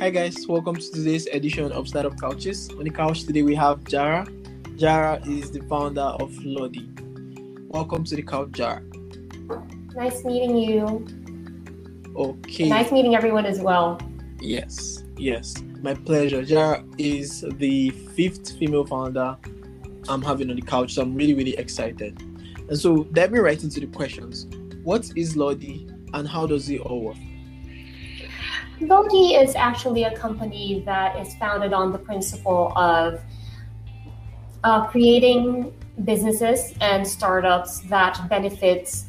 Hi guys, welcome to today's edition of Startup Couches. On the couch today we have Jara. Jara is the founder of Lodi. Welcome to the couch, Jara. Nice meeting you. Okay. Nice meeting everyone as well. Yes, yes. My pleasure. Jara is the fifth female founder I'm having on the couch, so I'm really, really excited. And so let me right into the questions. What is Lodi and how does it all work? Lodi is actually a company that is founded on the principle of uh, creating businesses and startups that benefits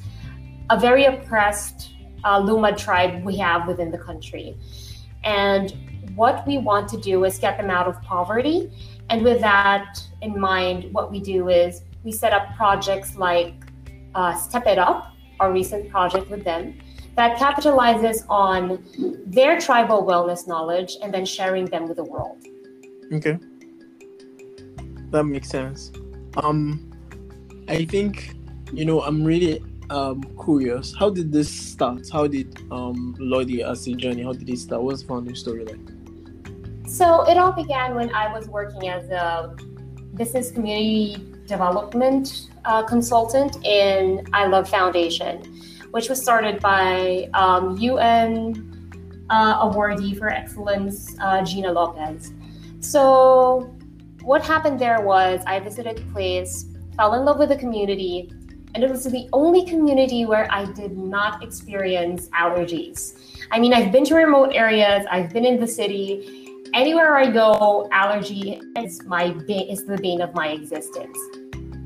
a very oppressed uh, Lumad tribe we have within the country. And what we want to do is get them out of poverty. And with that in mind, what we do is we set up projects like uh, Step It Up, our recent project with them, that capitalizes on their tribal wellness knowledge and then sharing them with the world. Okay. That makes sense. Um I think you know I'm really um curious. How did this start? How did um Lodi as a journey? How did it start? What's the founding story like? So it all began when I was working as a business community development uh, consultant in I Love Foundation, which was started by um, UN uh, awardee for excellence, uh, Gina Lopez. So what happened there was I visited the place, fell in love with the community, and it was the only community where I did not experience allergies. I mean, I've been to remote areas, I've been in the city. Anywhere I go, allergy is my is the bane of my existence.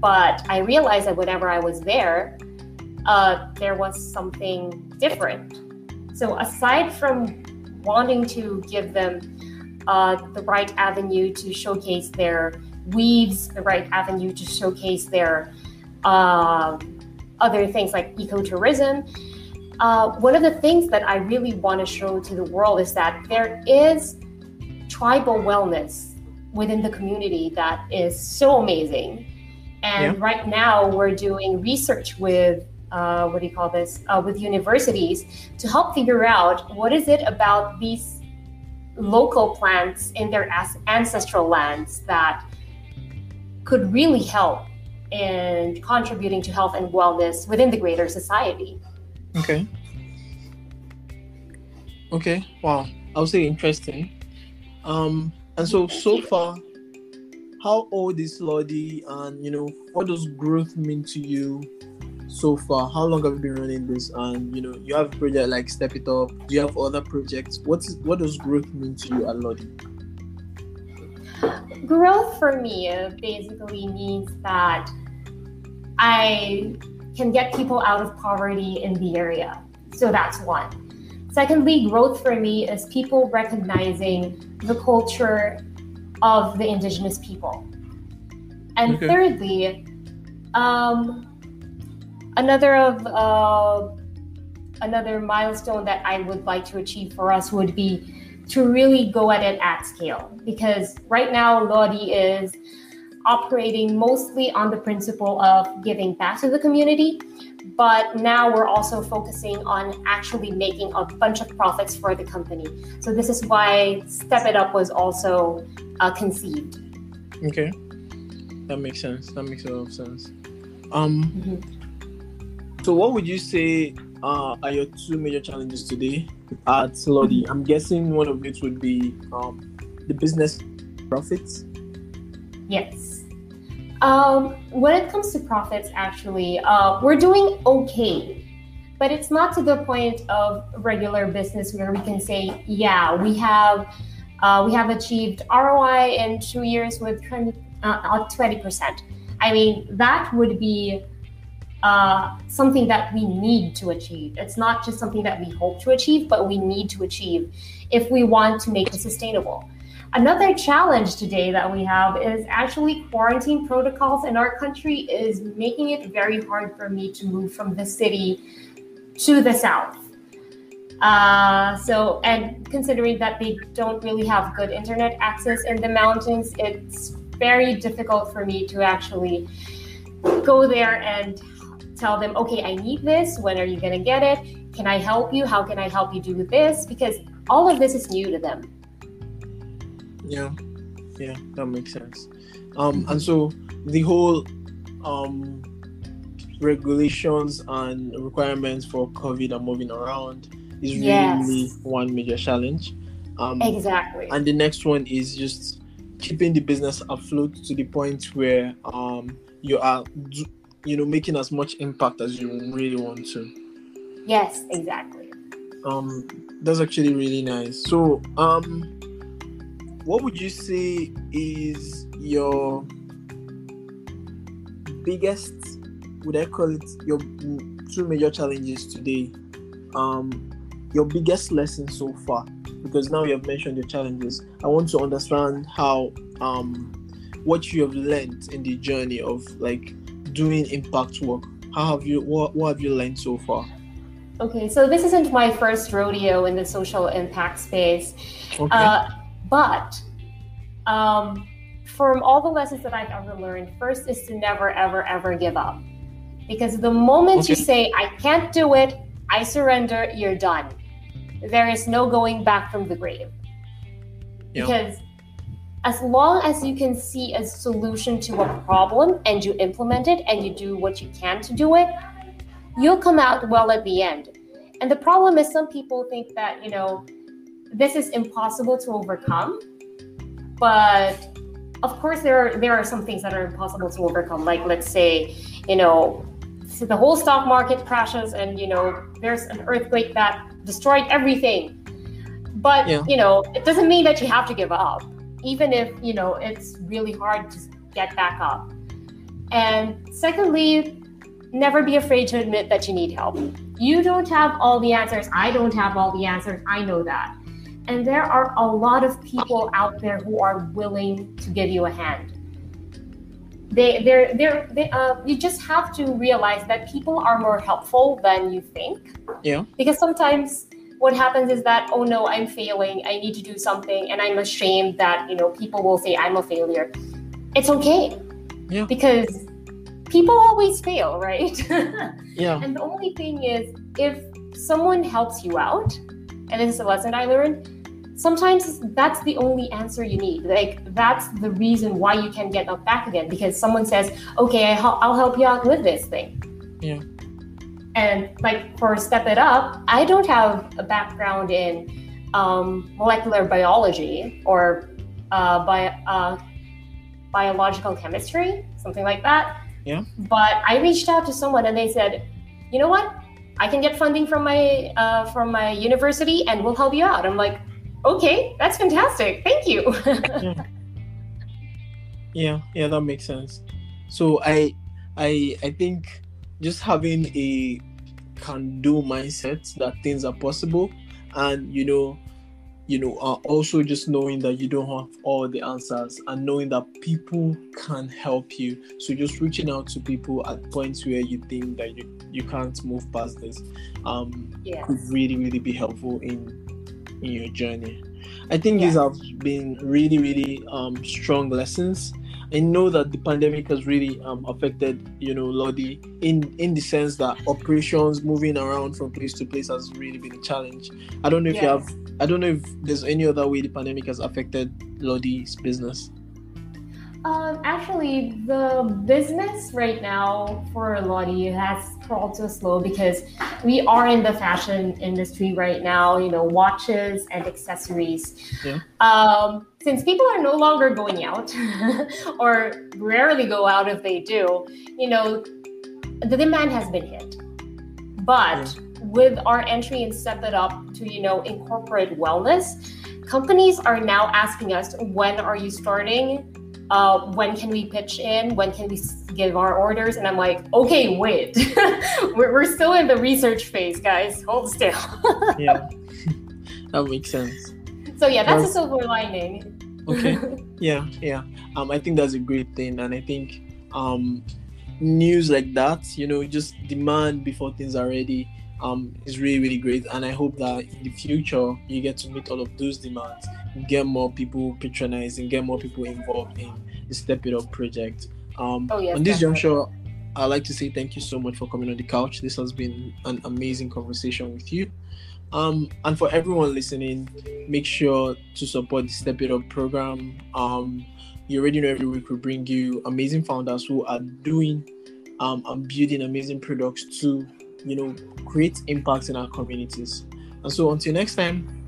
But I realized that whenever I was there, uh, there was something different. So aside from wanting to give them uh, the right avenue to showcase their weaves, the right avenue to showcase their um, other things like ecotourism. Uh, one of the things that I really want to show to the world is that there is tribal wellness within the community that is so amazing. And yeah. right now, we're doing research with uh, what do you call this? Uh, with universities to help figure out what is it about these local plants in their ancestral lands that could really help in contributing to health and wellness within the greater society. Okay. Okay. Wow. I would say interesting. Um, and so so far, how old is Lodi, and you know what does growth mean to you so far? How long have you been running this? And you know, you have a project like Step It Up. Do you have other projects? What is what does growth mean to you at Lodi? Growth for me basically means that I can get people out of poverty in the area. So that's one. Secondly, growth for me is people recognizing the culture of the indigenous people. And okay. thirdly, um, another of uh, another milestone that I would like to achieve for us would be to really go at it at scale because right now Lodi is operating mostly on the principle of giving back to the community. But now we're also focusing on actually making a bunch of profits for the company. So this is why Step It Up was also uh, conceived. Okay, that makes sense. That makes a lot of sense. Um, mm-hmm. So what would you say uh, are your two major challenges today at Lodi? I'm guessing one of it would be um, the business profits. Yes. Um, when it comes to profits, actually, uh, we're doing okay, but it's not to the point of regular business where we can say, yeah, we have uh, we have achieved ROI in two years with 20 uh, percent. I mean, that would be uh, something that we need to achieve. It's not just something that we hope to achieve, but we need to achieve if we want to make it sustainable. Another challenge today that we have is actually quarantine protocols in our country is making it very hard for me to move from the city to the south. Uh, so, and considering that they don't really have good internet access in the mountains, it's very difficult for me to actually go there and tell them, okay, I need this. When are you going to get it? Can I help you? How can I help you do this? Because all of this is new to them. Yeah, yeah, that makes sense. Um, and so the whole um regulations and requirements for COVID are moving around is really, Yes. really one major challenge. Um, Exactly. and the next one is just keeping the business afloat to the point where um you are you know making as much impact as you really want to. Yes, exactly. um that's actually really nice. So um what would you say is your biggest would i call it your two major challenges today? Um your biggest lesson so far? Because now you have mentioned your challenges. I want to understand how um what you have learned in the journey of like doing impact work how have you what, what have you learned so far Okay, so this isn't my first rodeo in the social impact space, okay uh, but um, from all the lessons that I've ever learned, first is to never, ever, ever give up. Because the moment you say, I can't do it, I surrender, you're done. There is no going back from the grave. Yeah. Because as long as you can see a solution to a problem and you implement it and you do what you can to do it, you'll come out well at the end. And the problem is, some people think that, you know, this is impossible to overcome. But of course, there are, there are some things that are impossible to overcome. Like, let's say, you know, so the whole stock market crashes and, you know, there's an earthquake that destroyed everything. But, Yeah. you know, it doesn't mean that you have to give up, even if, you know, it's really hard to get back up. And secondly, never be afraid to admit that you need help. You don't have all the answers. I don't have all the answers. I know that. And there are a lot of people out there who are willing to give you a hand. They, they're, they're, they, uh, you just have to realize that people are more helpful than you think. Yeah. Because sometimes what happens is that, oh no, I'm failing. I need to do something, and I'm ashamed that you know people will say I'm a failure. It's okay. Yeah. Because people always fail, right? yeah And the only thing is, if someone helps you out, and this is a lesson I learned, sometimes that's the only answer you need. Like, that's the reason why you can get up back again because someone says, okay, I'll help you out with this thing. Yeah. And like for Step It Up, I don't have a background in um, molecular biology or uh, bi- uh, biological chemistry, something like that. Yeah. But I reached out to someone and they said, you know what? I can get funding from my uh, from my university and we'll help you out. I'm like, okay, that's fantastic. Thank you. yeah yeah that makes sense so i i i think just having a can do mindset that things are possible and you know you know uh, also just knowing that you don't have all the answers and knowing that people can help you. So just reaching out to people at points where you think that you you can't move past this um yeah. could really really be helpful in in your journey. I think these have been really really um strong lessons i know that the pandemic has really um affected you know lodi in in the sense that operations moving around from place to place has really been a challenge. I don't know if you have i don't know if there's any other way the pandemic has affected lodi's business Um, actually, the business right now for Lodi has crawled so slow because we are in the fashion industry right now. You know, watches and accessories. Yeah. Um, since people are no longer going out, or rarely go out if they do, you know, the demand has been hit. But with our entry and step it up to you know incorporate wellness, companies are now asking us when are you starting uh, when can we pitch in? When can we give our orders? And I'm like, okay, wait, we're, we're still in the research phase, guys. Hold still. yeah that makes sense so yeah, that's a silver lining. okay yeah yeah um i think that's a great thing and i think um news like that you know just demand before things are ready um is really really great and i hope that in the future you get to meet all of those demands get more people patronizing get more people involved in the step it up project um Oh, yes, on this definitely. juncture I'd like to say thank you so much for coming on the couch. This has been an amazing conversation with you. Um, and for everyone listening, make sure to support the Step It Up program. Um, you already know every week we bring you amazing founders who are doing um, and building amazing products to, you know, create impact in our communities. And so until next time,